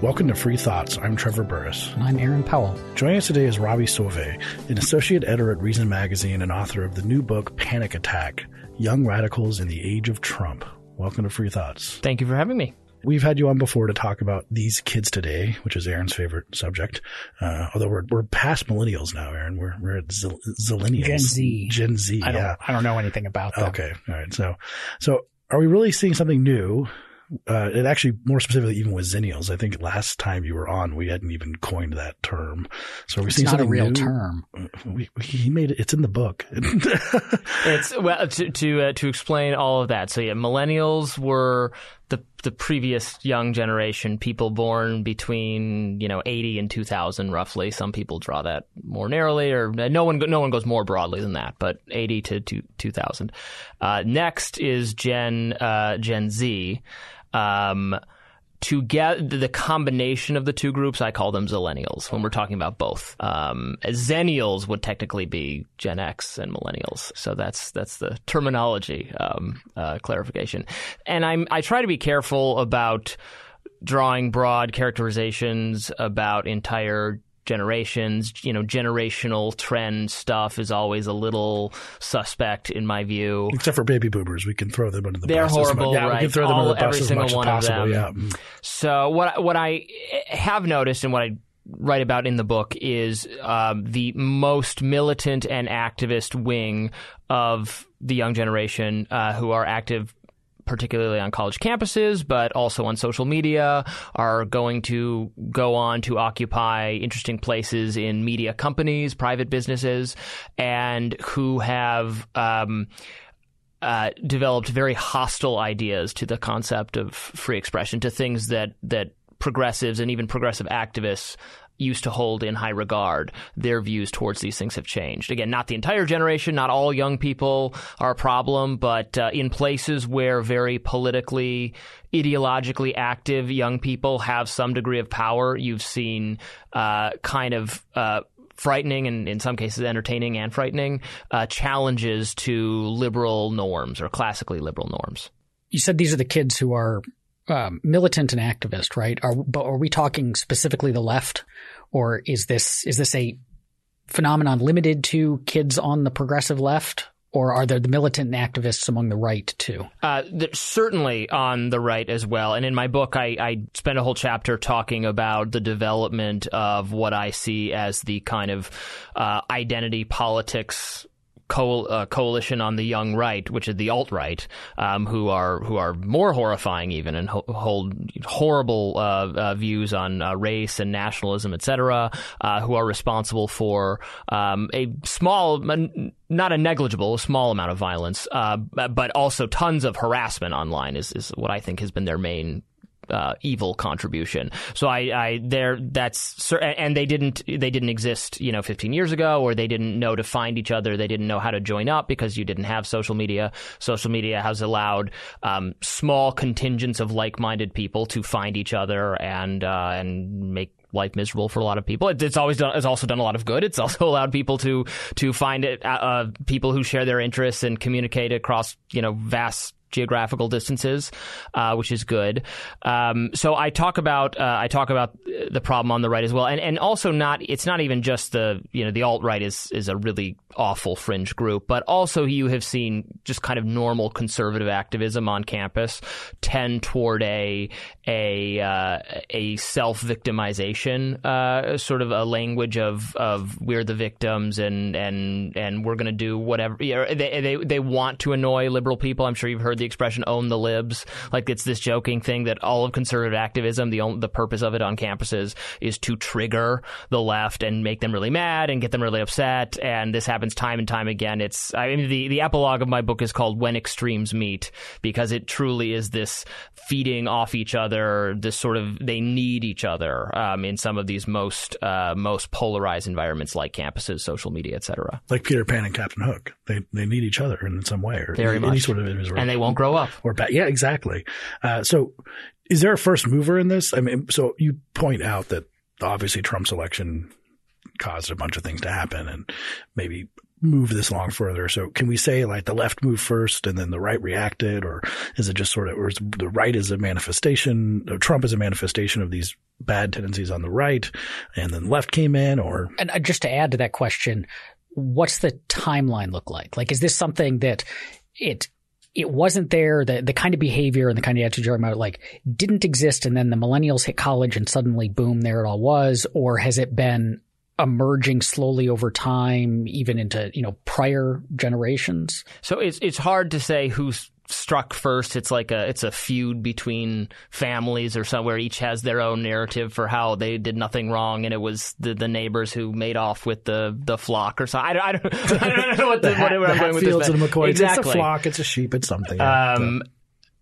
Welcome to Free Thoughts. I'm Trevor Burrus. And I'm Aaron Powell. Joining us today is Robby Soave, an associate editor at Reason Magazine and author of the new book Panic Attack Young Radicals in the Age of Trump. Welcome to Free Thoughts. Thank you for having me. We've had you on before to talk about these kids today, which is Aaron's favorite subject. Uh, although we're, we're past millennials now, Aaron. We're, we're at zillennials. Gen Z. Gen Z, I don't, yeah. I don't know anything about that. Okay. All right. So, so are we really seeing something new uh, it actually more specifically even with zennials. I think last time you were on, we hadn't even coined that term. So we're it's seeing not a real new. term. We, we, he made it. It's in the book. it's well to to, uh, to explain all of that. So yeah, millennials were the the previous young generation, people born between you know 80 and 2000 roughly. Some people draw that more narrowly, or no one no one goes more broadly than that, but 80 to 2000. Uh, next is Gen uh, Gen Z. Um, to get the combination of the two groups, I call them zillennials when we're talking about both. Um, Xennials would technically be Gen X and millennials, so that's that's the terminology um, uh, clarification. And I'm I try to be careful about drawing broad characterizations about entire generations. You know, generational trend stuff is always a little suspect in my view. Except for baby boomers, we can throw them under the They're bus. horrible, yeah, right? we can throw them All, under the bus every as single much one as possible. of Yeah. So what what I have noticed and what I write about in the book is um, the most militant and activist wing of the young generation uh, who are active particularly on college campuses, but also on social media, are going to go on to occupy interesting places in media companies, private businesses, and who have. Um, uh, developed very hostile ideas to the concept of free expression, to things that that progressives and even progressive activists used to hold in high regard. Their views towards these things have changed. Again, not the entire generation, not all young people are a problem, but uh, in places where very politically, ideologically active young people have some degree of power, you've seen uh, kind of. Uh, frightening and in some cases entertaining and frightening uh, challenges to liberal norms or classically liberal norms. You said these are the kids who are um, militant and activist, right? Are but are we talking specifically the left, or is this is this a phenomenon limited to kids on the progressive left? Or are there the militant activists among the right too? Uh, certainly on the right as well. And in my book, I, I spend a whole chapter talking about the development of what I see as the kind of uh, identity politics co- uh, coalition on the young right, which is the alt right, um, who are who are more horrifying even and ho- hold horrible uh, uh, views on uh, race and nationalism, etc. Uh, who are responsible for um, a small, not a negligible, a small amount of violence, uh, but also tons of harassment online. Is is what I think has been their main uh, evil contribution. So I, I there that's and they didn't they didn't exist you know 15 years ago or they didn't know to find each other. They didn't know how to join up because you didn't have social media. Social media has allowed um, small contingents of like-minded people to find each other and uh, and make life miserable for a lot of people. It's always done. It's also done a lot of good. It's also allowed people to to find it, uh, people who share their interests and communicate across you know vast geographical distances, uh, which is good. Um, so I talk about uh, I talk about the problem on the right as well, and and also not it's not even just the you know the alt right is is a really awful fringe group, but also you have seen just kind of normal conservative activism on campus tend toward a a uh, a self victimization uh, sort of a language of of we're the victims and and and we're going to do whatever. You know, they they they want to annoy liberal people. I'm sure you've heard the expression "own the libs." Like it's this joking thing that all of conservative activism, the only, the purpose of it on campuses is to trigger the left and make them really mad and get them really upset. And this happens time and time again. It's I mean the the epilogue of my book is called "When Extremes Meet" because it truly is this feeding off each other. This sort of they need each other um, in some of these most uh, most polarized environments like campuses, social media, etc. Like Peter Pan and Captain Hook, they they need each other in some way or Very any, much. any sort of and they won't grow up. or bad. Yeah, exactly. Uh, so, is there a first mover in this? I mean, so you point out that obviously Trump's election caused a bunch of things to happen, and maybe move this along further. So can we say like the left moved first and then the right reacted, or is it just sort of, or is the right is a manifestation, Trump is a manifestation of these bad tendencies on the right, and then left came in, or and uh, just to add to that question, what's the timeline look like? Like, is this something that it it wasn't there. The the kind of behavior and the kind of attitude you're talking about like didn't exist, and then the millennials hit college and suddenly boom, there it all was, or has it been emerging slowly over time, even into you know prior generations? So it's it's hard to say who's struck first. It's like a it's a feud between families or somewhere. Each has their own narrative for how they did nothing wrong, and it was the, the neighbors who made off with the, the flock or something. I, I, don't, I don't know what the, the hat, what, I'm going with this. And. Exactly. It's a flock. It's a sheep. It's something. Um,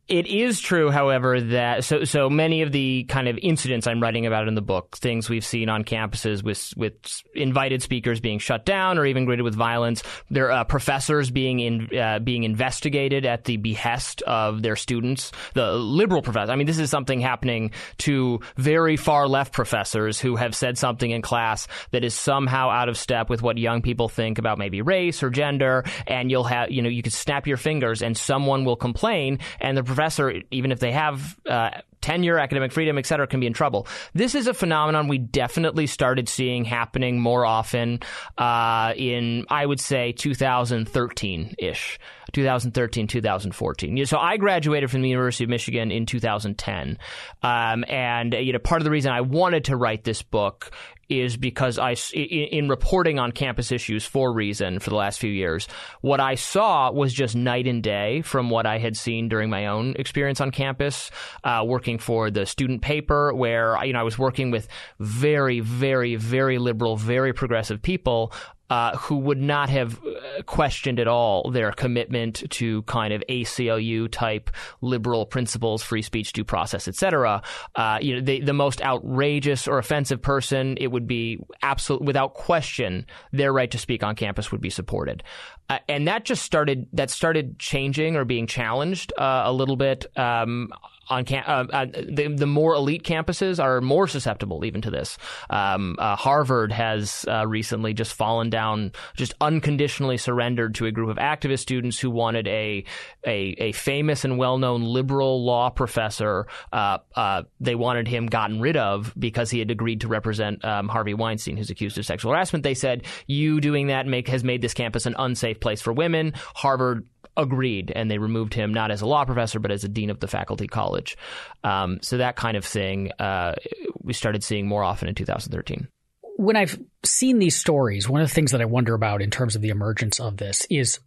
it is true, however, that so so many of the kind of incidents I'm writing about in the book, things we've seen on campuses with with invited speakers being shut down or even greeted with violence, their uh, professors being in uh, being investigated at the behest of their students, the liberal professors. I mean, this is something happening to very far left professors who have said something in class that is somehow out of step with what young people think about maybe race or gender, and you'll have you know you could snap your fingers and someone will complain and the professor, even if they have uh, tenure, academic freedom, et cetera, can be in trouble. This is a phenomenon we definitely started seeing happening more often uh, in, I would say, 2013 ish. 2013, 2014. So I graduated from the University of Michigan in 2010. Um, and, you know, part of the reason I wanted to write this book is because I, in reporting on campus issues for Reason for the last few years, what I saw was just night and day from what I had seen during my own experience on campus, uh, working for the student paper, where you know I was working with very, very, very liberal, very progressive people uh, who would not have uh, questioned at all their commitment to kind of ACLU type liberal principles, free speech, due process, etc. Uh, you know, the, the most outrageous or offensive person, it would be absolute without question, their right to speak on campus would be supported. Uh, and that just started that started changing or being challenged uh, a little bit um, on cam- uh, uh, the, the more elite campuses are more susceptible even to this. Um, uh, Harvard has uh, recently just fallen down, just unconditionally surrendered to a group of activist students who wanted a a, a famous and well known liberal law professor. Uh, uh, they wanted him gotten rid of because he had agreed to represent um, Harvey Weinstein, who's accused of sexual harassment. They said you doing that make has made this campus an unsafe place for women. Harvard agreed, and they removed him not as a law professor but as a dean of the faculty college. Um, so that kind of thing uh, we started seeing more often in 2013. When I've seen these stories, one of the things that I wonder about in terms of the emergence of this is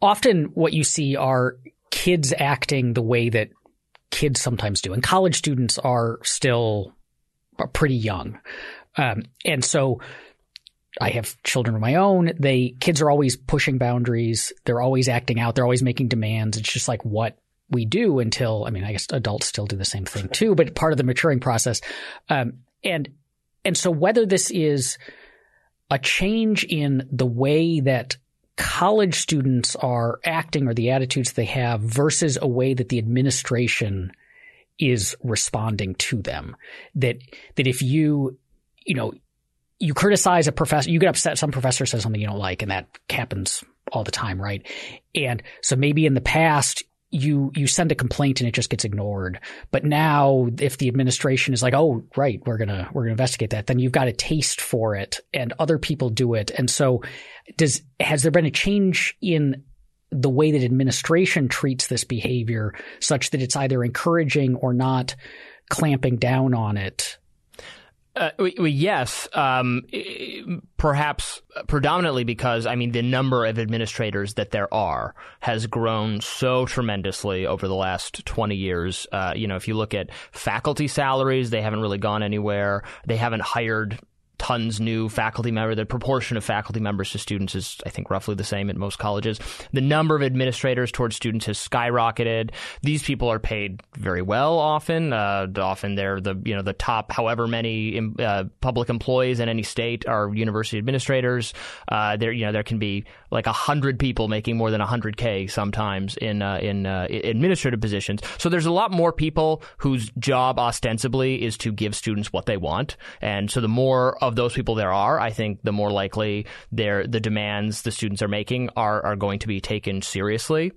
often what you see are kids acting the way that kids sometimes do, and college students are still pretty young, um, and so I have children of my own. They kids are always pushing boundaries. They're always acting out. They're always making demands. It's just like what we do until I mean, I guess adults still do the same thing too, but part of the maturing process. Um, and and so whether this is a change in the way that college students are acting or the attitudes they have versus a way that the administration is responding to them. That that if you you know you criticize a professor, you get upset. Some professor says something you don't like, and that happens all the time, right? And so maybe in the past, you you send a complaint and it just gets ignored. But now, if the administration is like, "Oh, right, we're gonna we're gonna investigate that," then you've got a taste for it, and other people do it. And so, does has there been a change in the way that administration treats this behavior, such that it's either encouraging or not clamping down on it? Uh, yes, um, perhaps predominantly because I mean the number of administrators that there are has grown so tremendously over the last twenty years. Uh, you know, if you look at faculty salaries, they haven't really gone anywhere. They haven't hired tons new faculty member. The proportion of faculty members to students is, I think, roughly the same at most colleges. The number of administrators towards students has skyrocketed. These people are paid very well. Often, uh, often they're the you know the top, however many uh, public employees in any state are university administrators. Uh, there you know there can be like a hundred people making more than a hundred k sometimes in uh, in uh, administrative positions. So there's a lot more people whose job ostensibly is to give students what they want, and so the more of those people there are, I think the more likely their the demands the students are making are are going to be taken seriously.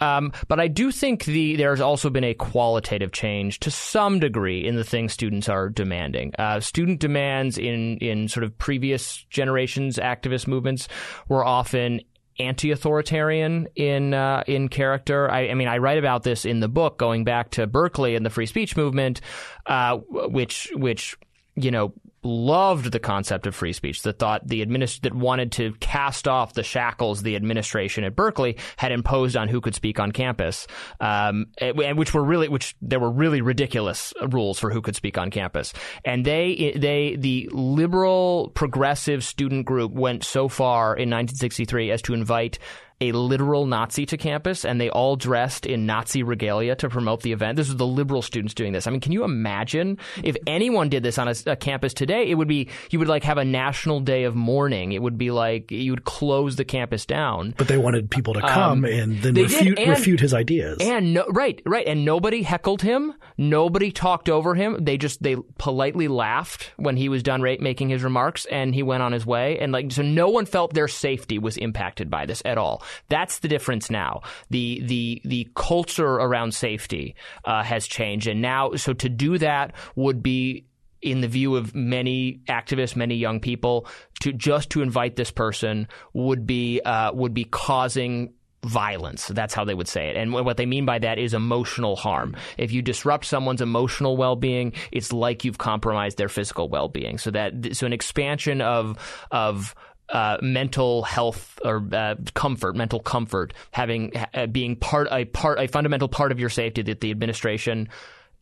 Um, but I do think the there's also been a qualitative change to some degree in the things students are demanding. Uh, student demands in in sort of previous generations activist movements were often anti-authoritarian in uh, in character. I, I, mean, I write about this in the book, going back to Berkeley and the free speech movement, uh, which which you know loved the concept of free speech, that thought the administ- that wanted to cast off the shackles the administration at Berkeley had imposed on who could speak on campus, um, and which were really which there were really ridiculous rules for who could speak on campus. And they they the liberal progressive student group went so far in 1963 as to invite a literal Nazi to campus, and they all dressed in Nazi regalia to promote the event. This was the liberal students doing this. I mean, can you imagine if anyone did this on a, a campus today? It would be you would like have a national day of mourning. It would be like you would close the campus down. But they wanted people to come um, and then refute, and, refute his ideas. And no, right, right, and nobody heckled him. Nobody talked over him. They just they politely laughed when he was done making his remarks, and he went on his way. And like so, no one felt their safety was impacted by this at all. That's the difference now. The the the culture around safety uh, has changed, and now so to do that would be in the view of many activists, many young people, to just to invite this person would be uh, would be causing violence. That's how they would say it. And what they mean by that is emotional harm. If you disrupt someone's emotional well-being, it's like you've compromised their physical well-being. So that so an expansion of of uh, mental health or uh, comfort, mental comfort, having uh, being part a part a fundamental part of your safety that the administration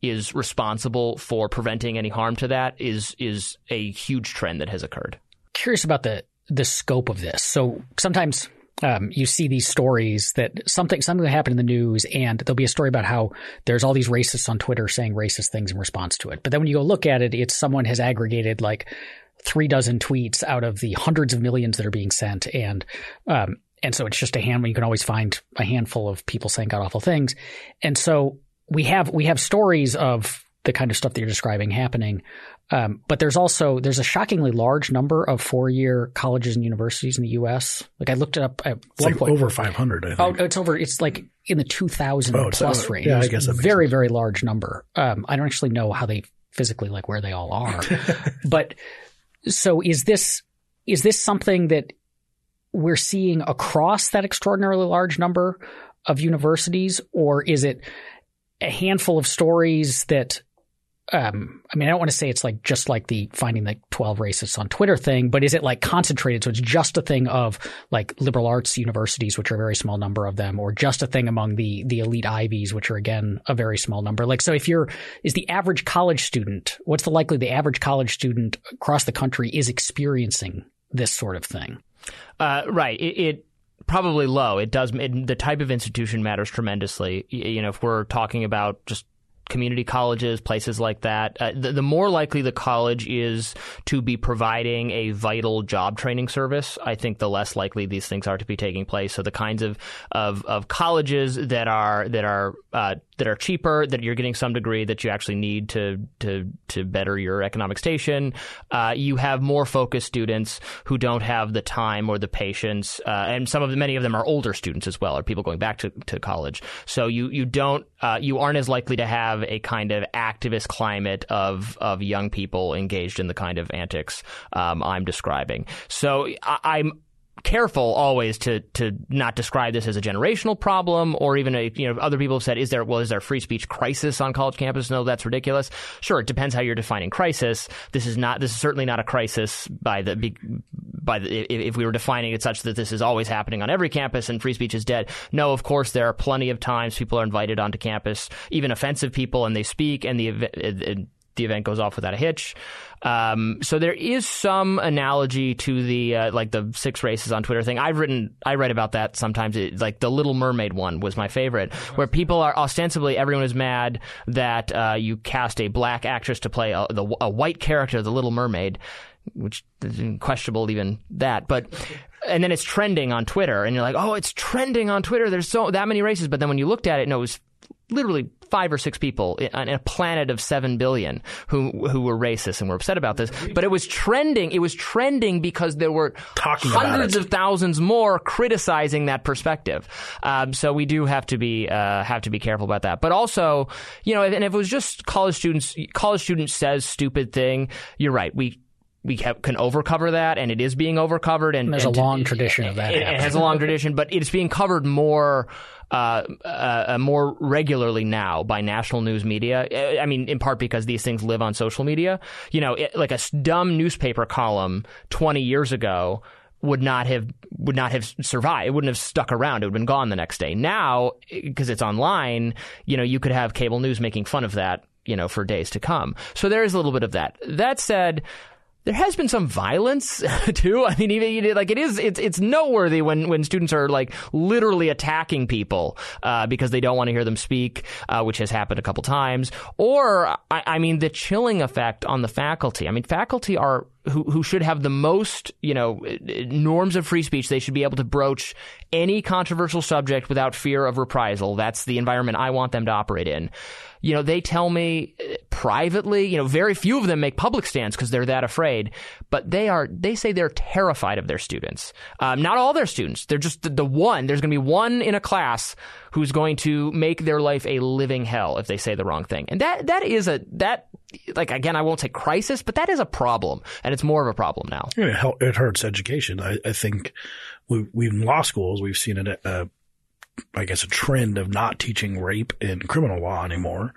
is responsible for preventing any harm to that is is a huge trend that has occurred. Curious about the the scope of this. So sometimes um, you see these stories that something something that happened in the news, and there'll be a story about how there's all these racists on Twitter saying racist things in response to it. But then when you go look at it, it's someone has aggregated like three dozen tweets out of the hundreds of millions that are being sent, and um, and so it's just a handful. You can always find a handful of people saying god awful things, and so we have we have stories of the kind of stuff that you're describing happening. Um, but there's also there's a shockingly large number of four year colleges and universities in the U.S. Like I looked it up at it's one like point. Over 500. I think. Oh, it's over. It's like in the 2,000 oh, plus range. Yeah, I guess very sense. very large number. Um, I don't actually know how they physically like where they all are, but so is this is this something that we're seeing across that extraordinarily large number of universities, or is it a handful of stories that um, I mean, I don't want to say it's like just like the finding the 12 racists on Twitter thing, but is it like concentrated? So it's just a thing of like liberal arts universities, which are a very small number of them, or just a thing among the, the elite Ivies, which are again a very small number. Like, so if you're, is the average college student, what's the likely the average college student across the country is experiencing this sort of thing? Uh, right. It, it probably low. It does. It, the type of institution matters tremendously. You know, if we're talking about just community colleges, places like that, uh, the, the, more likely the college is to be providing a vital job training service, I think the less likely these things are to be taking place. So the kinds of of, of colleges that are that are uh, that are cheaper, that you're getting some degree that you actually need to to to better your economic station. Uh, you have more focused students who don't have the time or the patience, uh, and some of the, many of them are older students as well, or people going back to, to college. So you you don't uh, you aren't as likely to have a kind of activist climate of of young people engaged in the kind of antics um, I'm describing. So I, I'm careful always to to not describe this as a generational problem or even a you know other people have said is there well is there a free speech crisis on college campus no that's ridiculous. Sure it depends how you're defining crisis. This is not this is certainly not a crisis by the by the if we were defining it such that this is always happening on every campus and free speech is dead. No of course there are plenty of times people are invited onto campus even offensive people and they speak and the the event goes off without a hitch. Um, so there is some analogy to the uh, like the six races on Twitter thing. I've written, I write about that sometimes. It, like the Little Mermaid one was my favorite, where people are ostensibly everyone is mad that uh, you cast a black actress to play a, the, a white character, the Little Mermaid which is questionable even that. But and then it's trending on Twitter, and you're like, oh, it's trending on Twitter. There's so that many races, but then when you looked at it, no, it was literally five or six people in a planet of seven billion who who were racist and were upset about this. But it was trending. It was trending because there were Talking hundreds of thousands more criticizing that perspective. Um, so we do have to be uh, have to be careful about that. But also, you know, and if it was just college students, college student says stupid thing. You're right. We we have, can overcover that, and it is being overcovered. And, and there's and a long tradition of that. It, it, has a long tradition, but it's being covered more. Uh, uh, more regularly now by national news media. Uh, I mean, in part because these things live on social media. You know, it, like a dumb newspaper column 20 years ago would not have would not have survived. It wouldn't have stuck around. It would have been gone the next day. Now, because it's online, you know, you could have cable news making fun of that, you know, for days to come. So there is a little bit of that. That said, there has been some violence too. I mean, even like it is, it's it's noteworthy when when students are like literally attacking people uh, because they don't want to hear them speak, uh, which has happened a couple times. Or I, I mean, the chilling effect on the faculty. I mean, faculty are who, who should have the most, you know, norms of free speech. They should be able to broach any controversial subject without fear of reprisal. That's the environment I want them to operate in you know, they tell me uh, privately, you know, very few of them make public stands because they're that afraid, but they are, they say they're terrified of their students. Um, not all their students. They're just the, the one, there's going to be one in a class who's going to make their life a living hell if they say the wrong thing. And that, that is a, that, like, again, I won't say crisis, but that is a problem. And it's more of a problem now. It hurts education. I, I think we, we in law schools, we've seen uh, I guess, a trend of not teaching rape in criminal law anymore,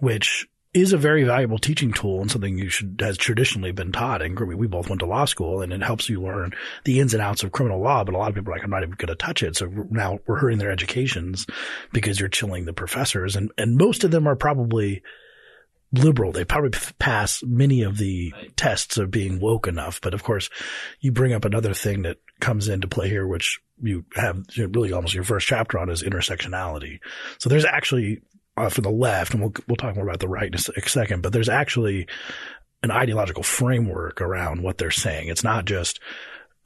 which is a very valuable teaching tool and something you should has traditionally been taught. And we both went to law school, and it helps you learn the ins and outs of criminal law. But a lot of people are like, I'm not even going to touch it. So now we're hurting their educations because you're chilling the professors, and and most of them are probably liberal. They probably pass many of the tests of being woke enough. But of course, you bring up another thing that comes into play here, which you have really almost your first chapter on is intersectionality. So there's actually uh, for the left, and we'll we'll talk more about the right in a second, but there's actually an ideological framework around what they're saying. It's not just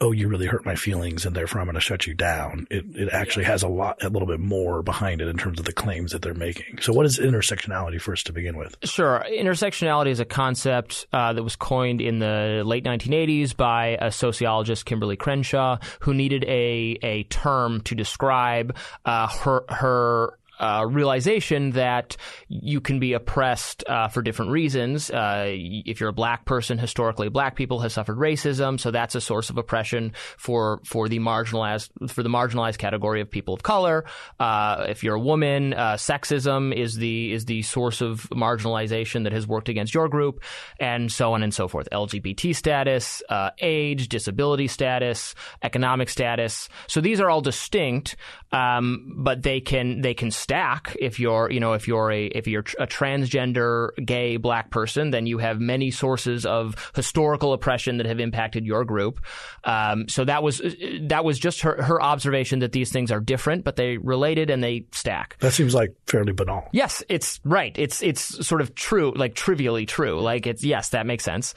oh, you really hurt my feelings and therefore I'm going to shut you down. It, it actually has a lot, a little bit more behind it in terms of the claims that they're making. So what is intersectionality first to begin with? Sure. Intersectionality is a concept uh, that was coined in the late 1980s by a sociologist, Kimberlé Crenshaw, who needed a, a term to describe uh, her, her uh, realization that you can be oppressed uh, for different reasons. Uh, if you're a black person, historically, black people have suffered racism, so that's a source of oppression for for the marginalized for the marginalized category of people of color. Uh, if you're a woman, uh, sexism is the is the source of marginalization that has worked against your group, and so on and so forth. LGBT status, uh, age, disability status, economic status. So these are all distinct, um, but they can they can stack if you're you know if you're a if you're a transgender gay black person then you have many sources of historical oppression that have impacted your group. Um, so that was that was just her her observation that these things are different but they related and they stack. That seems like fairly banal. Yes it's right. It's it's sort of true like trivially true. Like it's yes that makes sense.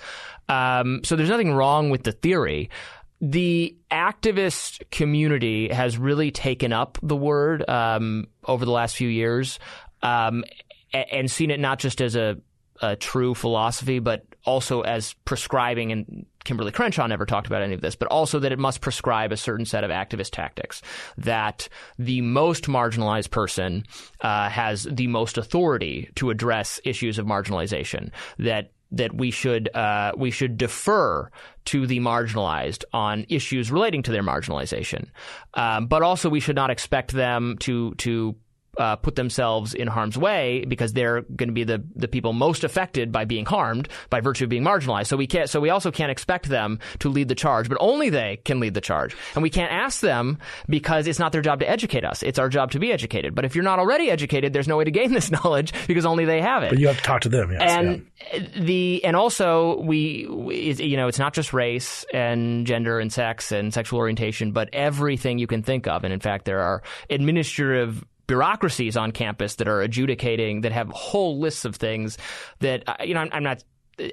Um, so there's nothing wrong with the theory the activist community has really taken up the word um, over the last few years um, and seen it not just as a, a, true philosophy, but also as prescribing. And Kimberlé Crenshaw never talked about any of this, but also that it must prescribe a certain set of activist tactics. That the most marginalized person uh, has the most authority to address issues of marginalization. That that we should uh, we should defer to the marginalized on issues relating to their marginalization, um, but also we should not expect them to to uh, put themselves in harm's way because they're going to be the, the people most affected by being harmed by virtue of being marginalized. So we can't, so we also can't expect them to lead the charge, but only they can lead the charge. And we can't ask them because it's not their job to educate us. It's our job to be educated. But if you're not already educated, there's no way to gain this knowledge because only they have it. But you have to talk to them. Yes, and yeah. the, and also we, we, you know, it's not just race and gender and sex and sexual orientation, but everything you can think of. And in fact, there are administrative bureaucracies on campus that are adjudicating that have whole lists of things that uh, you know I'm, I'm not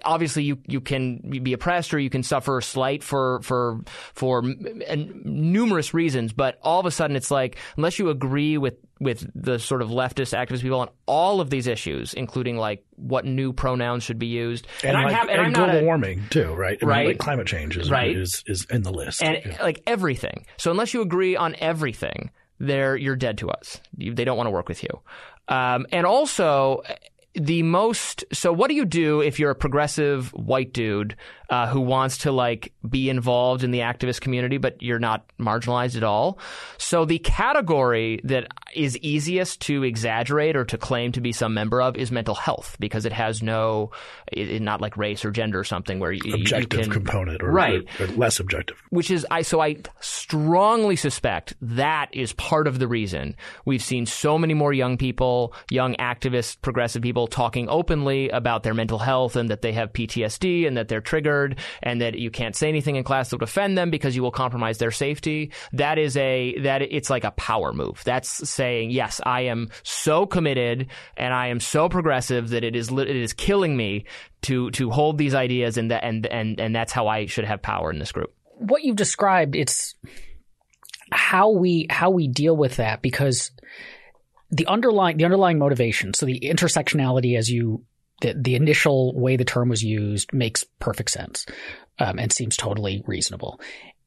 obviously you you can be oppressed or you can suffer slight for for for numerous reasons but all of a sudden it's like unless you agree with with the sort of leftist activist people on all of these issues including like what new pronouns should be used and, and, like, and, and global a, warming too right I right like climate change is, right. is is in the list and yeah. like everything so unless you agree on everything they're you're dead to us. They don't want to work with you. Um, and also the most so what do you do if you're a progressive white dude uh, who wants to like be involved in the activist community but you're not marginalized at all. So the category that is easiest to exaggerate or to claim to be some member of is mental health because it has no it, it not like race or gender or something where you, objective you can, component or, right. or, or less objective. Which is I so I strongly suspect that is part of the reason. We've seen so many more young people young activists progressive people people talking openly about their mental health and that they have PTSD and that they're triggered and that you can't say anything in class that would offend them because you will compromise their safety. That is a that it's like a power move. That's saying yes, I am so committed and I am so progressive that it is it is killing me to to hold these ideas and that and and and that's how I should have power in this group. What you've described, it's how we how we deal with that because the underlying the underlying motivation, so the intersectionality as you the, the initial way the term was used makes perfect sense um, and seems totally reasonable.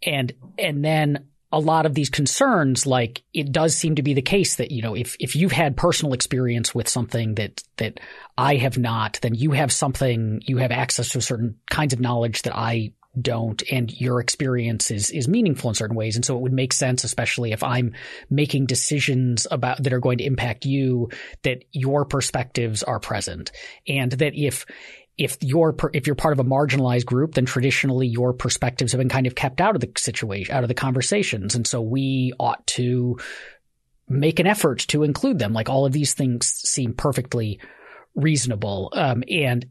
And and then a lot of these concerns, like it does seem to be the case that you know if if you've had personal experience with something that that I have not, then you have something you have access to certain kinds of knowledge that I don't and your experience is is meaningful in certain ways. And so it would make sense especially if i'm making decisions about that are going to impact you that your perspectives are present. And that if if you're if you're part of a marginalized group then traditionally your perspectives have been kind of kept out of the situation out of the conversations. And so we ought to make an effort to include them. Like all of these things seem perfectly reasonable. Um, and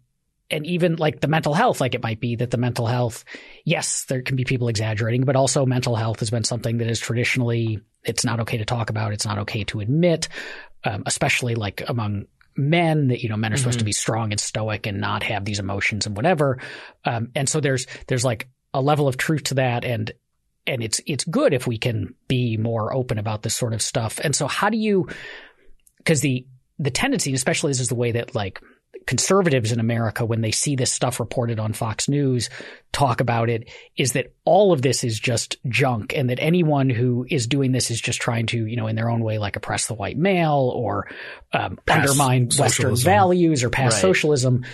and even like the mental health, like it might be that the mental health, yes, there can be people exaggerating, but also mental health has been something that is traditionally, it's not okay to talk about. It's not okay to admit, um, especially like among men that, you know, men are mm-hmm. supposed to mm-hmm. be strong and stoic and not have these emotions and whatever. Um, and so there's, there's like a level of truth to that. And, and it's, it's good if we can be more open about this sort of stuff. And so how do you, cause the, the tendency, especially this is the way that like conservatives in America, when they see this stuff reported on Fox News, talk about it, is that all of this is just junk and that anyone who is doing this is just trying to, you know, in their own way, like oppress the white male or um, undermine socialism. Western values or pass right. socialism.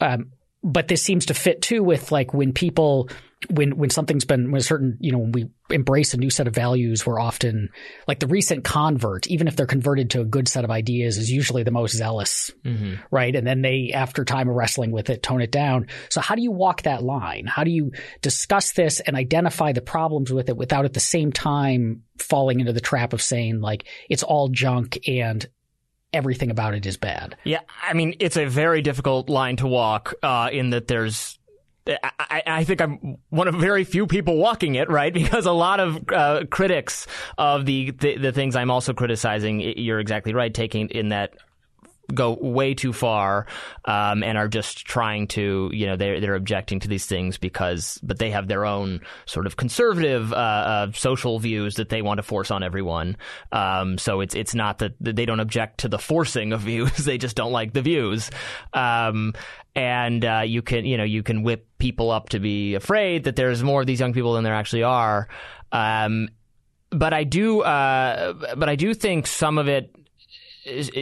Um, but this seems to fit too with like when people when when something's been when a certain you know when we embrace a new set of values we're often like the recent convert even if they're converted to a good set of ideas is usually the most zealous mm-hmm. right and then they after time of wrestling with it tone it down so how do you walk that line how do you discuss this and identify the problems with it without at the same time falling into the trap of saying like it's all junk and everything about it is bad. Yeah, I mean, it's a very difficult line to walk uh, in that there's I, I, think I'm one of very few people walking it, right? Because a lot of uh, critics of the, the, the things I'm also criticizing, you're exactly right, taking in that go way too far um, and are just trying to, you know, they're, they're objecting to these things because, but they have their own sort of conservative uh, uh, social views that they want to force on everyone. Um, so it's it's not that they don't object to the forcing of views; they just don't like the views. Um, and uh, you can, you know, you can whip people up to be afraid that there's more of these young people than there actually are. Um, but I do, uh, but I do think some of it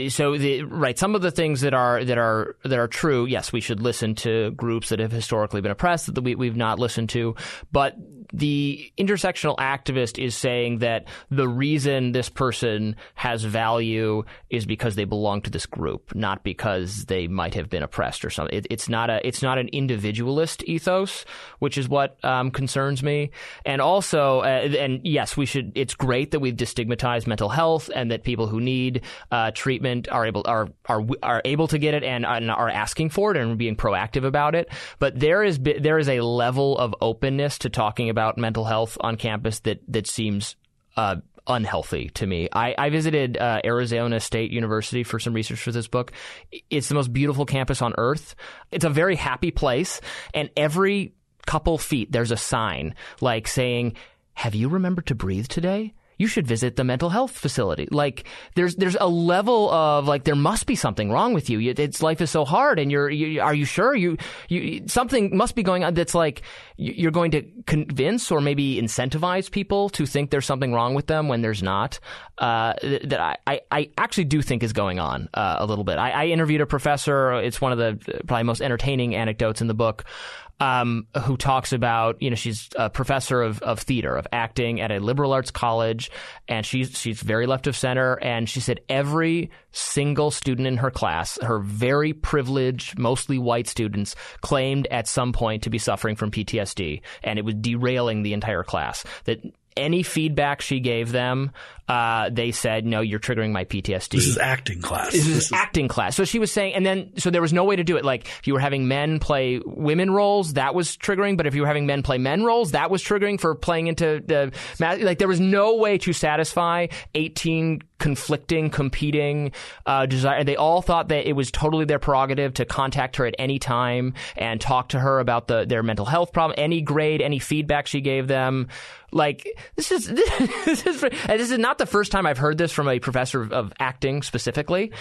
so the, right some of the things that are that are that are true yes we should listen to groups that have historically been oppressed that we, we've not listened to but the intersectional activist is saying that the reason this person has value is because they belong to this group, not because they might have been oppressed or something. It, it's not a it's not an individualist ethos, which is what um, concerns me. And also, uh, and yes, we should. It's great that we've destigmatized mental health and that people who need uh, treatment are able are are are able to get it and, and are asking for it and being proactive about it. But there is there is a level of openness to talking about mental health on campus that that seems uh, unhealthy to me. I, I visited uh, Arizona State University for some research for this book. It's the most beautiful campus on earth. It's a very happy place, and every couple feet there's a sign like saying, "Have you remembered to breathe today?" You should visit the mental health facility. Like there's there's a level of like there must be something wrong with you. It's life is so hard, and you're you, are you sure you you something must be going on that's like you're going to convince or maybe incentivize people to think there's something wrong with them when there's not. Uh, that I, I actually do think is going on uh, a little bit. I, I interviewed a professor. It's one of the probably most entertaining anecdotes in the book um, who talks about, you know, she's a professor of, of theater, of acting at a liberal arts college, and she's she's very left of center. And she said every single student in her class, her very privileged, mostly white students, claimed at some point to be suffering from PTSD, and it was derailing the entire class. That any feedback she gave them uh, they said, no, you're triggering my PTSD. This is acting class. This, this is, is acting class. So she was saying, and then, so there was no way to do it. Like, if you were having men play women roles, that was triggering. But if you were having men play men roles, that was triggering for playing into the, like, there was no way to satisfy 18 conflicting, competing uh, desire. They all thought that it was totally their prerogative to contact her at any time and talk to her about the, their mental health problem, any grade, any feedback she gave them. Like, this is, this is, this is not the first time I've heard this from a professor of acting specifically.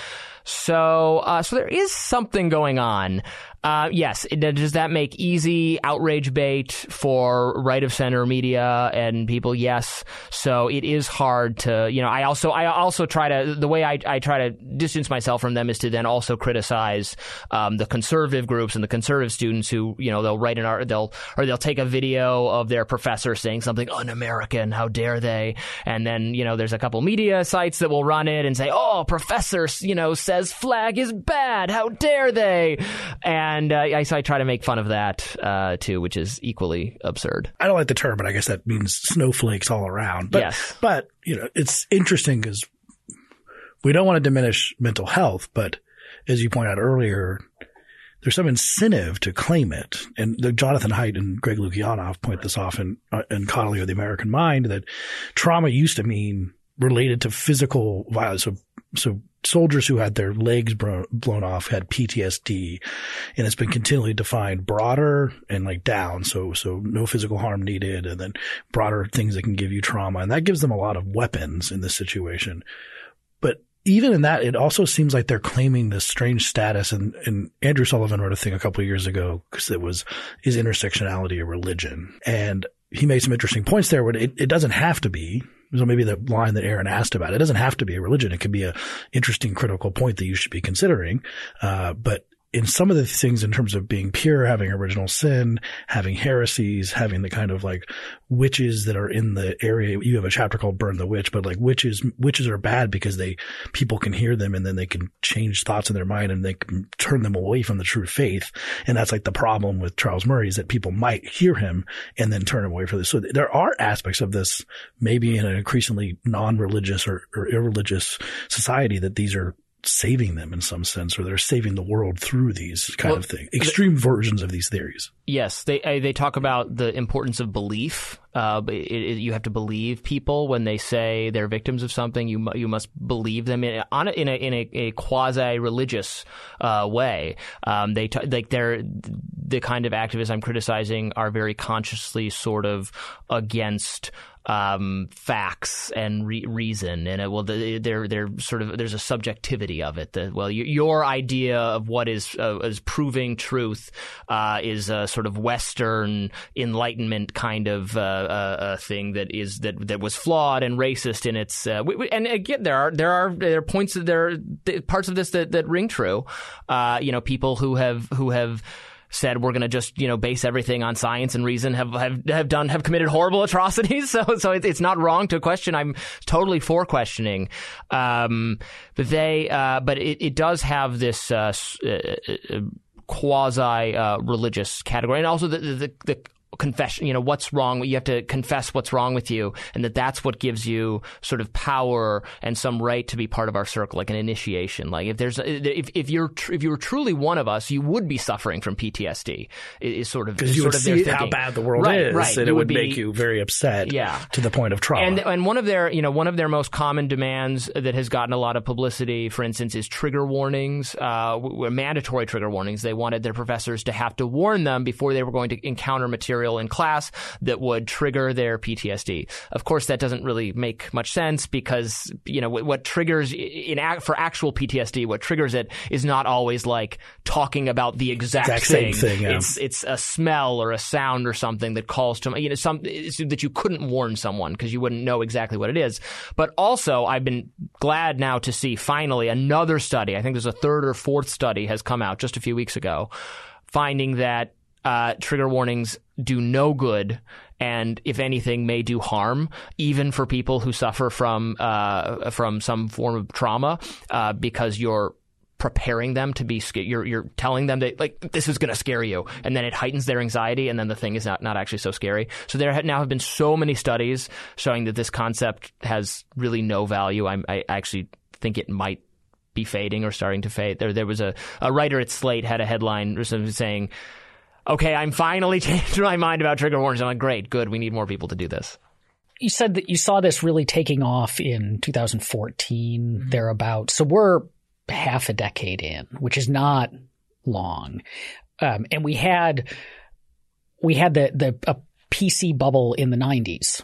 So, uh, so there is something going on. Uh, yes, does that make easy outrage bait for right of center media and people? Yes. So it is hard to, you know, I also, I also try to, the way I, I try to distance myself from them is to then also criticize, um, the conservative groups and the conservative students who, you know, they'll write an art, they'll, or they'll take a video of their professor saying something un-American, how dare they? And then, you know, there's a couple media sites that will run it and say, oh, professor, you know, says flag is bad, how dare they? And, uh, I, so I try to make fun of that uh, too, which is equally absurd. I don't like the term, but I guess that means snowflakes all around. But, yes. but you know, it's interesting because we don't want to diminish mental health, but as you point out earlier, there's some incentive to claim it. And the Jonathan Haidt and Greg Lukianoff point this off in, uh, in Coddling of the American Mind that trauma used to mean related to physical violence. So, so soldiers who had their legs bro- blown off had PTSD and it's been continually defined broader and like down. So, so no physical harm needed and then broader things that can give you trauma. And that gives them a lot of weapons in this situation. But even in that, it also seems like they're claiming this strange status. And, and Andrew Sullivan wrote a thing a couple of years ago because it was, is intersectionality a religion? And he made some interesting points there. Where it, it doesn't have to be. So maybe the line that Aaron asked about, it doesn't have to be a religion. It can be an interesting critical point that you should be considering. Uh, but in some of the things in terms of being pure, having original sin, having heresies, having the kind of like witches that are in the area. You have a chapter called Burn the Witch, but like witches, witches are bad because they, people can hear them and then they can change thoughts in their mind and they can turn them away from the true faith. And that's like the problem with Charles Murray is that people might hear him and then turn away from this. So there are aspects of this, maybe in an increasingly non-religious or, or irreligious society that these are saving them in some sense, or they're saving the world through these kind well, of things. Extreme the, versions of these theories. Yes, they they talk about the importance of belief. Uh, it, it, you have to believe people when they say they're victims of something. You you must believe them in on a, in a in a, a quasi religious uh, way. Um, they t- like they're the kind of activists I'm criticizing are very consciously sort of against um, facts and re- reason, and it, well, the, they're they're sort of there's a subjectivity of it. That well, you, your idea of what is uh, is proving truth uh, is a sort of Western Enlightenment kind of uh, uh thing that is that that was flawed and racist in its. Uh, and again, there are there are there are points that there are parts of this that that ring true. Uh, you know, people who have who have said we're going to just you know base everything on science and reason have have have done have committed horrible atrocities. So so it's not wrong to question. I'm totally for questioning. Um, but they uh, but it, it does have this. Uh, uh, uh quasi uh, religious category, and also the, the, the confession, you know, what's wrong. You have to confess what's wrong with you, and that that's what gives you sort of power and some right to be part of our circle, like an initiation. Like if there's, if, if you're, tr- if you were truly one of us, you would be suffering from PTSD. Is sort of because you would see how bad the world right, is, right. and you it would, be, make you very upset. Yeah. to the point of trauma. And and one of their, you know, one of their most common demands that has gotten a lot of publicity, for instance, is trigger warnings, uh, mandatory trigger warnings. They wanted their professors to have to warn them before they were going to encounter material in class that would trigger their PTSD. Of course, that doesn't really make much sense because you know what, what triggers in for actual PTSD, what triggers it is not always like talking about the exact, exact thing. thing yeah. It's it's a smell or a sound or something that calls to you know some that you couldn't warn someone because you wouldn't know exactly what it is. But also, I've been glad now to see finally another study. I think there's a third or fourth study has come out just a few weeks ago, finding that uh, trigger warnings do no good and if anything may do harm even for people who suffer from uh, from some form of trauma uh, because you're preparing them to be scared. You're you're telling them that like this is going to scare you, and then it heightens their anxiety, and then the thing is not not actually so scary. So there now have been so many studies showing that this concept has really no value. I'm, I actually think it might be fading or starting to fade. There there was a a writer at Slate had a headline or something saying okay, I'm finally changed my mind about trigger warnings. I'm like, great, good. We need more people to do this. You said that you saw this really taking off in 2014, mm-hmm. thereabout. So we're half a decade in, which is not long. Um, and we had we had the the a PC bubble in the 90s.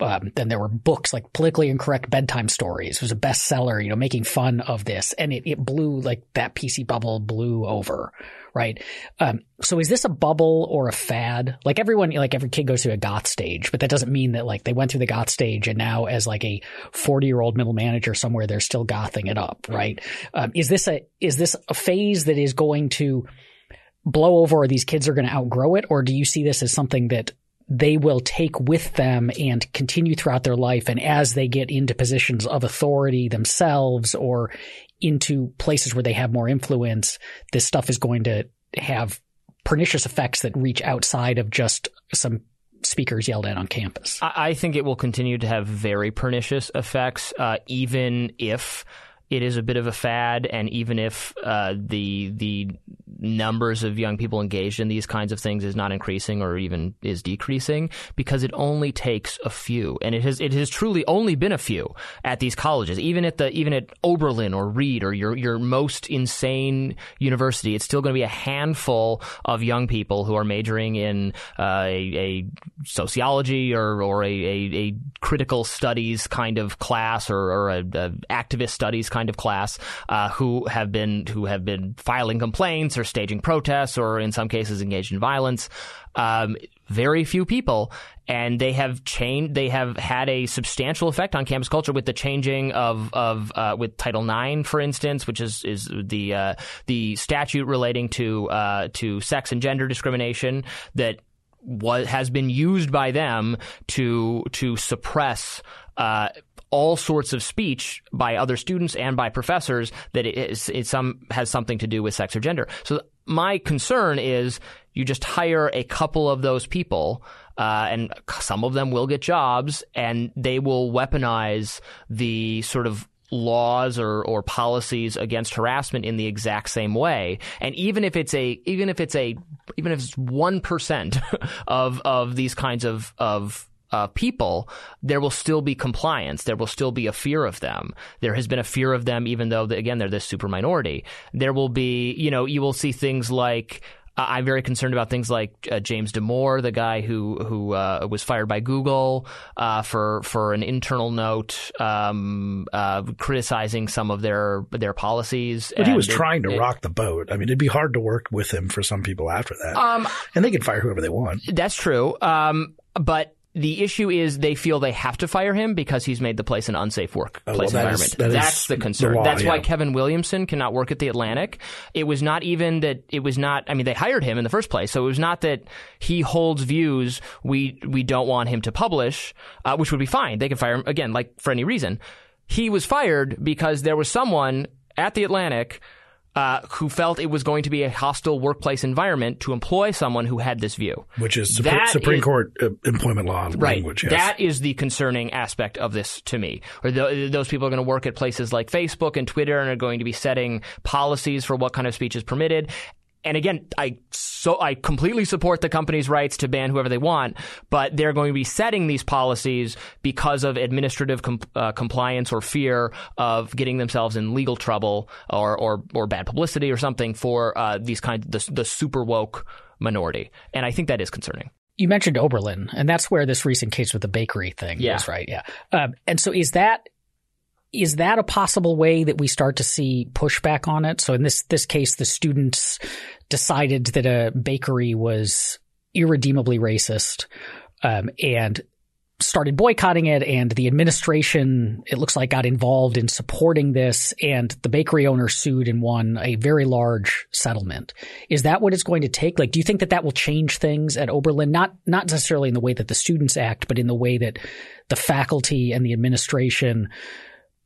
Um, then there were books like politically incorrect bedtime stories. It was a bestseller, you know, making fun of this, and it it blew like that PC bubble blew over, right? Um, so is this a bubble or a fad? Like everyone, like every kid goes through a goth stage, but that doesn't mean that like they went through the goth stage and now as like a 40 year old middle manager somewhere, they're still gothing it up, right? Um, is this a, is this a phase that is going to blow over or these kids are going to outgrow it? Or do you see this as something that they will take with them and continue throughout their life. And as they get into positions of authority themselves or into places where they have more influence, this stuff is going to have pernicious effects that reach outside of just some speakers yelled at on campus. I think it will continue to have very pernicious effects, uh, even if it is a bit of a fad, and even if uh, the the numbers of young people engaged in these kinds of things is not increasing or even is decreasing because it only takes a few. And it has it has truly only been a few at these colleges. Even at the even at Oberlin or Reed or your your most insane university it's still going to be a handful of young people who are majoring in uh, a, a, sociology or or a, a, a, critical studies kind of class or, or a, activist studies kind of class uh, who have been who have been filing complaints or staging protests or in some cases engaged in violence. Um, very few people, and they have changed. They have had a substantial effect on campus culture with the changing of of uh, with Title IX, for instance, which is is the uh, the statute relating to uh, to sex and gender discrimination that was has been used by them to to suppress uh, all sorts of speech by other students and by professors that it, is, it some has something to do with sex or gender. So my concern is you just hire a couple of those people, uh, and some of them will get jobs, and they will weaponize the sort of laws or, or policies against harassment in the exact same way. And even if it's a even if it's a even if it's one percent of of these kinds of of uh, people, there will still be compliance. There will still be a fear of them. There has been a fear of them, even though, again, they're this super minority. There will be, you know, you will see things like uh, I'm very concerned about things like uh, James Damore, the guy who who uh, was fired by Google uh, for for an internal note um, uh, criticizing some of their their policies. But he was it, trying to it, rock the boat. I mean, it'd be hard to work with him for some people after that. Um, and they can fire whoever they want. That's true. Um, but the issue is they feel they have to fire him because he's made the place an unsafe workplace oh, well, that environment. Is, that That's the concern. The law, That's yeah. why Kevin Williamson cannot work at the Atlantic. It was not even that it was not. I mean, they hired him in the first place, so it was not that he holds views we we don't want him to publish, uh, which would be fine. They could fire him again, like for any reason. He was fired because there was someone at the Atlantic uh, who felt it was going to be a hostile workplace environment to employ someone who had this view. Which is Supreme, Supreme is, Court uh, employment law right, language. Yes. That is the concerning aspect of this to me. Or those people are going to work at places like Facebook and Twitter and are going to be setting policies for what kind of speech is permitted and again, I so I completely support the company's rights to ban whoever they want, but they're going to be setting these policies because of administrative uh, compliance or fear of getting themselves in legal trouble or or, or bad publicity or something for uh, these kind of the, the super woke minority, and I think that is concerning. You mentioned Oberlin, and that's where this recent case with the bakery thing yeah. is, right? Yeah. Um, and so is that is that a possible way that we start to see pushback on it? So in this this case, the students decided that a bakery was irredeemably racist, um, and started boycotting it and the administration it looks like got involved in supporting this and the bakery owner sued and won a very large settlement. Is that what it's going to take? Like do you think that that will change things at oberlin? Not not necessarily in the way that the students act but in the way that the faculty and the administration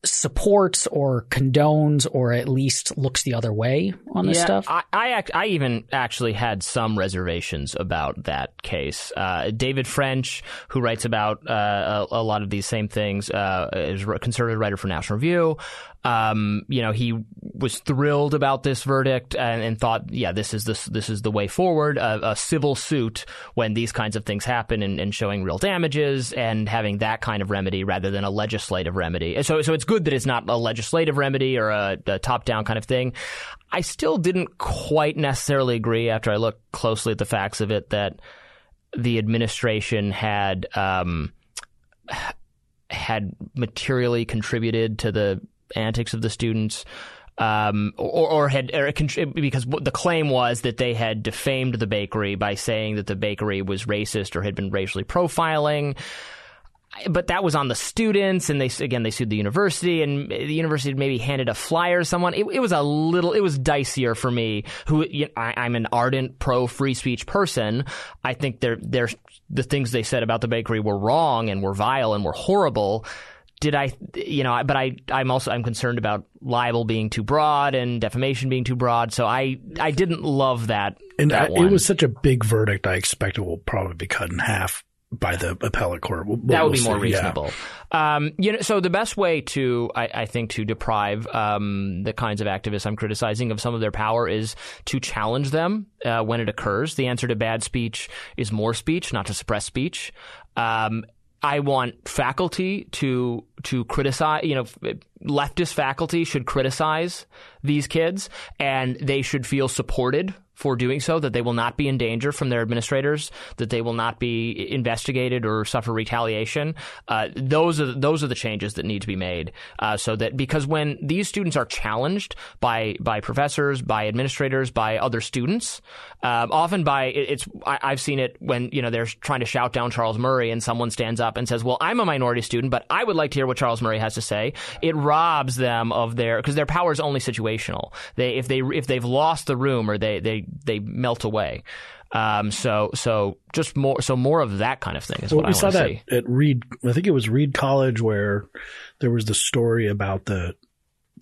supports or condones or at least looks the other way on this yeah, stuff? I, I, I even actually had some reservations about that case. Uh, David French, who writes about uh, a, a, lot of these same things, uh, is a conservative writer for National Review. Um, you know, he was thrilled about this verdict and, and, thought, yeah, this is this this is the way forward. a civil suit when these kinds of things happen and, and, showing real damages and having that kind of remedy rather than a legislative remedy. So, so it's good that it's not a legislative remedy or a, a top down kind of thing. I still didn't quite necessarily agree after I looked closely at the facts of it that the administration had. Um, had materially contributed to the antics of the students. Um, or, or, had or because the claim was that they had defamed the bakery by saying that the bakery was racist or had been racially profiling. But that was on the students, and they again they sued the university, and the university maybe handed a flyer to someone. It, it was a little, it was dicier for me. Who you know, I, I'm an ardent pro free speech person. I think they're, they're, the things they said about the bakery were wrong and were vile and were horrible did I, you know, but I, I'm also, I'm concerned about libel being too broad and defamation being too broad. So I, I didn't love that. And that I, it was such a big verdict. I expect it will probably be cut in half by the appellate court. We'll, that would we'll be more reasonable. Yeah. Um, you know, so the best way to, I, I think, to deprive um, the kinds of activists I'm criticizing of some of their power is to challenge them uh, when it occurs. The answer to bad speech is more speech, not to suppress speech. Um, I want faculty to to criticize, you know, leftist faculty should criticize these kids and they should feel supported for doing so, that they will not be in danger from their administrators, that they will not be investigated or suffer retaliation. Uh, those are those are the changes that need to be made, uh, so that because when these students are challenged by by professors, by administrators, by other students, um, often by it's I, I've seen it when you know they're trying to shout down Charles Murray and someone stands up and says, "Well, I'm a minority student, but I would like to hear what Charles Murray has to say." It robs them of their because their power is only situational. They if they if they've lost the room or they they they melt away. Um, so so just more so more of that kind of thing is well, what we I saw that see. at Reed. I think it was Reed College where there was the story about the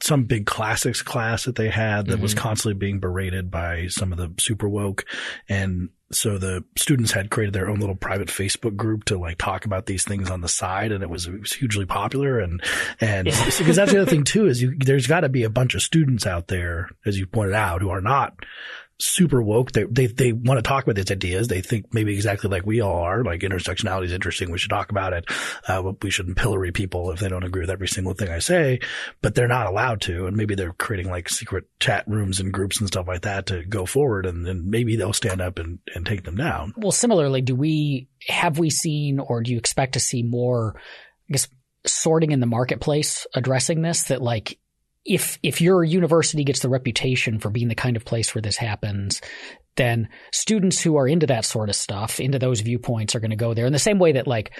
some big classics class that they had that mm-hmm. was constantly being berated by some of the super woke and so the students had created their own little private Facebook group to like talk about these things on the side, and it was, it was hugely popular. And and because that's the other thing too is you there's got to be a bunch of students out there, as you pointed out, who are not super woke. They, they, they want to talk about these ideas. They think maybe exactly like we all are, like intersectionality is interesting. We should talk about it. Uh, we shouldn't pillory people if they don't agree with every single thing I say, but they're not allowed to. And maybe they're creating like secret chat rooms and groups and stuff like that to go forward. And then maybe they'll stand up and, and take them down. Well, similarly, do we, have we seen or do you expect to see more, I guess, sorting in the marketplace addressing this that like if if your university gets the reputation for being the kind of place where this happens, then students who are into that sort of stuff, into those viewpoints, are going to go there. In the same way that like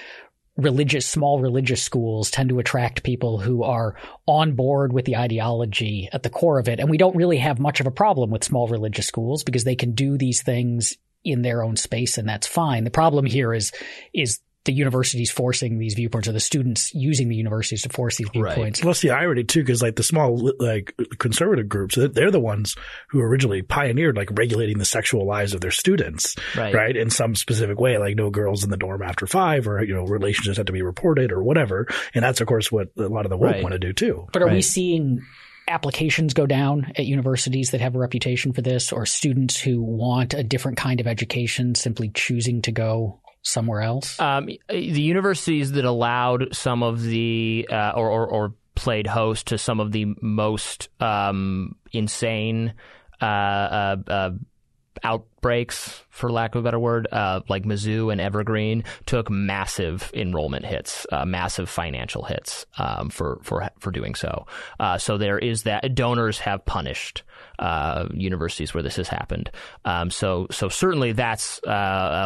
religious, small religious schools tend to attract people who are on board with the ideology at the core of it. And we don't really have much of a problem with small religious schools because they can do these things in their own space and that's fine. The problem here is, is the universities forcing these viewpoints or the students using the universities to force these viewpoints. Right. Well, the irony too, because like the small like conservative groups, they're the ones who originally pioneered like regulating the sexual lives of their students, right. right? In some specific way, like no girls in the dorm after five, or you know relationships have to be reported or whatever. And that's of course what a lot of the woke right. want to do too. But are right. we seeing applications go down at universities that have a reputation for this, or students who want a different kind of education simply choosing to go somewhere else? Um, the universities that allowed some of the uh, or, or, or played host to some of the most um, insane uh, uh, uh outbreaks, for lack of a better word, uh, like Mizzou and Evergreen, took massive enrollment hits, uh, massive financial hits um, for for for doing so. Uh, so there is that donors have punished uh, universities where this has happened. Um, so so certainly that's uh,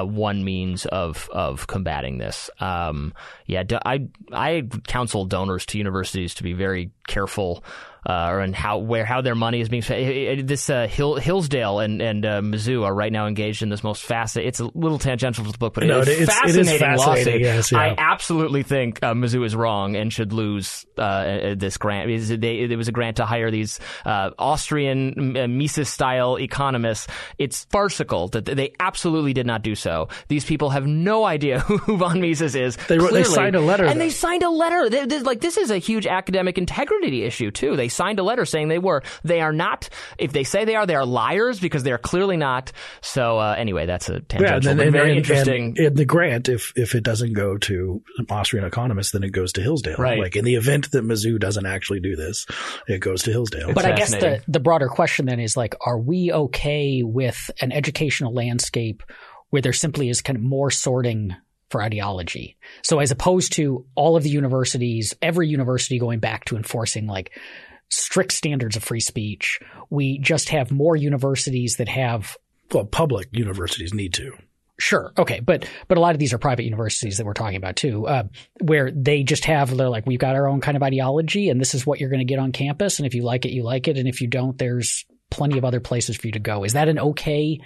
uh, one means of of combating this. Um, yeah, I I counsel donors to universities to be very careful uh, and how where how their money is being spent. This uh, Hill, Hillsdale and and uh, Mizzou are right now engaged in this most fascinating. It's a little tangential to the book, but no, it is it's, fascinating, it is fascinating lawsuit. Yes, yeah. I absolutely think uh, Mizzou is wrong and should lose uh, uh, this grant. It was a grant to hire these Austrian Mises style economists. It's farcical that they absolutely did not do so. These people have no idea who von Mises is. They, clearly, they signed a letter, and though. they signed a letter. They, they, like this is a huge academic integrity issue too. They signed a letter saying they were. They are not. If they say they are, they are liars because they are clearly not. So uh, anyway, that's a tangential, yeah, and, and, very and, interesting. And, the grant, if if it doesn't go to Austrian economists, then it goes to Hillsdale. Right. Like in the event that Mizzou doesn't actually do this, it goes to Hillsdale. But I guess the the broader question then is like, are we okay with an educational landscape where there simply is kind of more sorting for ideology. So as opposed to all of the universities, every university going back to enforcing like strict standards of free speech, we just have more universities that have well, public universities need to. Sure. Okay. But, but a lot of these are private universities that we're talking about too, uh, where they just have, they're like, we've got our own kind of ideology and this is what you're going to get on campus. And if you like it, you like it. And if you don't, there's plenty of other places for you to go. Is that an okay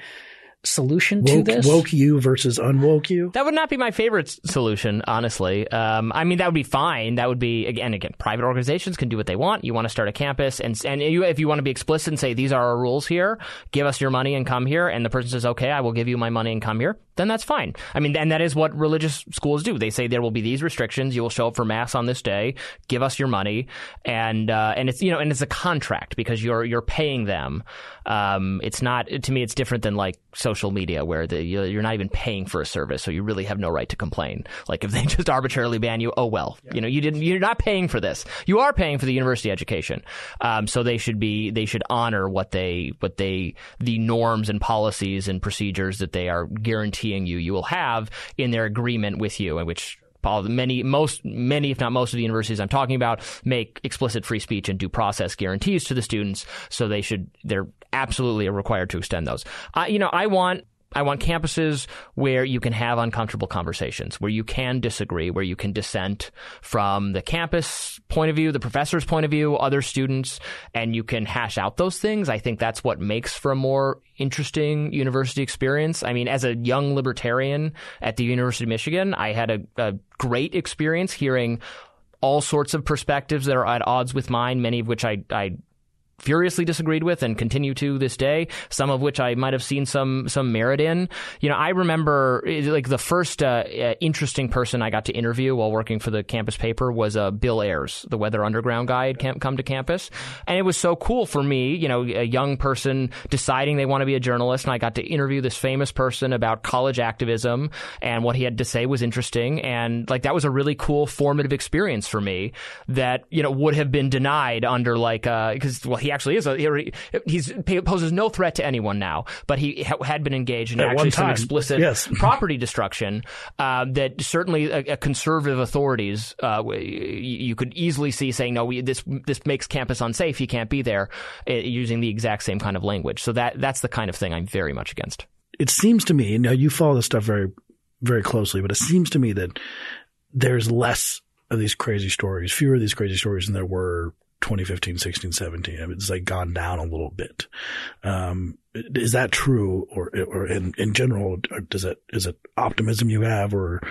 solution woke, to this? Woke you versus unwoke you? That would not be my favorite solution, honestly. Um, I mean, that would be fine. That would be again, again, private organizations can do what they want. You want to start a campus, and and you, if you want to be explicit and say these are our rules here, give us your money and come here, and the person says, okay, I will give you my money and come here then that's fine. I mean, and that is what religious schools do. They say there will be these restrictions. You will show up for mass on this day. Give us your money, and uh, and it's you know, and it's a contract because you're you're paying them. Um, it's not to me. It's different than like social media where the, you're not even paying for a service, so you really have no right to complain. Like if they just arbitrarily ban you, oh well, yeah. you know, you didn't. You're not paying for this. You are paying for the university education. Um, so they should be they should honor what they what they the norms and policies and procedures that they are guaranteed guaranteeing you you will have in their agreement with you, in which many, most, many, if not most of the universities I'm talking about make explicit free speech and due process guarantees to the students. So they should, they're absolutely required to extend those. Uh, you know, I want I want campuses where you can have uncomfortable conversations, where you can disagree, where you can dissent from the campus point of view, the professor's point of view, other students, and you can hash out those things. I think that's what makes for a more interesting university experience. I mean, as a young libertarian at the University of Michigan, I had a, a great experience hearing all sorts of perspectives that are at odds with mine, many of which I, I furiously disagreed with and continue to this day, some of which I might have seen some some merit in. You know, I remember like the first uh, uh, interesting person I got to interview while working for the campus paper was uh, Bill Ayers, the Weather Underground guy had come to campus, and it was so cool for me, you know, a young person deciding they want to be a journalist, and I got to interview this famous person about college activism, and what he had to say was interesting, and like that was a really cool formative experience for me that you know would have been denied under like because uh, well he actually is a he, he's he poses no threat to anyone now, but he ha- had been engaged in At actually some explicit yes. property destruction uh, that certainly a, a conservative authorities uh, you could easily see saying no, we, this this makes campus unsafe. He can't be there, uh, using the exact same kind of language. So that that's the kind of thing I'm very much against. It seems to me now you follow this stuff very very closely, but it seems to me that there's less of these crazy stories, fewer of these crazy stories than there were 2015, 16, 17. I mean, it's like gone down a little bit. Um, is that true or, or in, in general, does it, is it optimism you have or,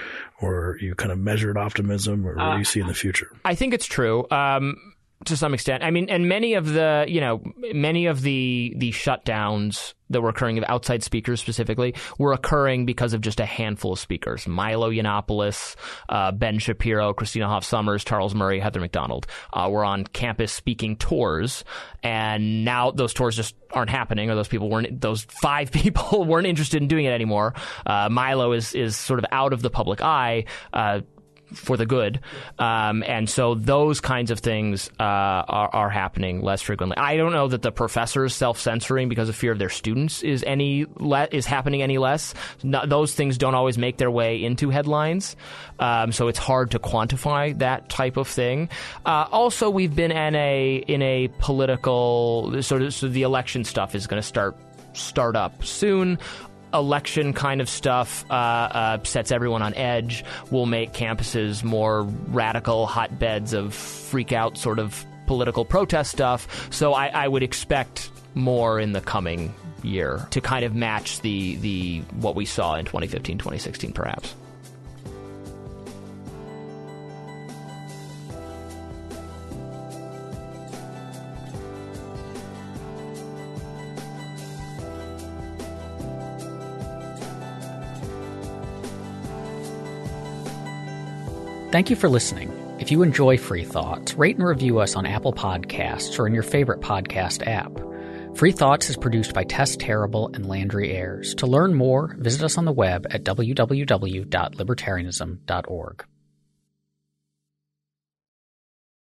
or you kind of measured optimism or what uh, do you see in the future? I think it's true. Um, to some extent. I mean, and many of the, you know, many of the the shutdowns that were occurring of outside speakers specifically were occurring because of just a handful of speakers: Milo Yiannopoulos, uh, Ben Shapiro, Christina Hoff Sommers, Charles Murray, Heather Mac Donald uh, were on campus speaking tours, and now those tours just aren't happening, or those people weren't, those five people weren't interested in doing it anymore. Uh, Milo is is sort of out of the public eye uh, for the good. Um, and so those kinds of things uh, are, are, happening less frequently. I don't know that the professors self censoring because of fear of their students is any le- is happening any less. No, those things don't always make their way into headlines, um, so it's hard to quantify that type of thing. Uh, also, we've been in a in a political sort of so the election stuff is going to start start up soon election kind of stuff uh, uh, sets everyone on edge, will make campuses more radical hotbeds of freak out sort of political protest stuff. So I, I would expect more in the coming year to kind of match the the what we saw in 2015 2016 perhaps Thank you for listening. If you enjoy Free Thoughts, rate and review us on Apple Podcasts or in your favorite podcast app. Free Thoughts is produced by Tess Terrible and Landry Ayres. To learn more, visit us on the web at www.libertarianism.org.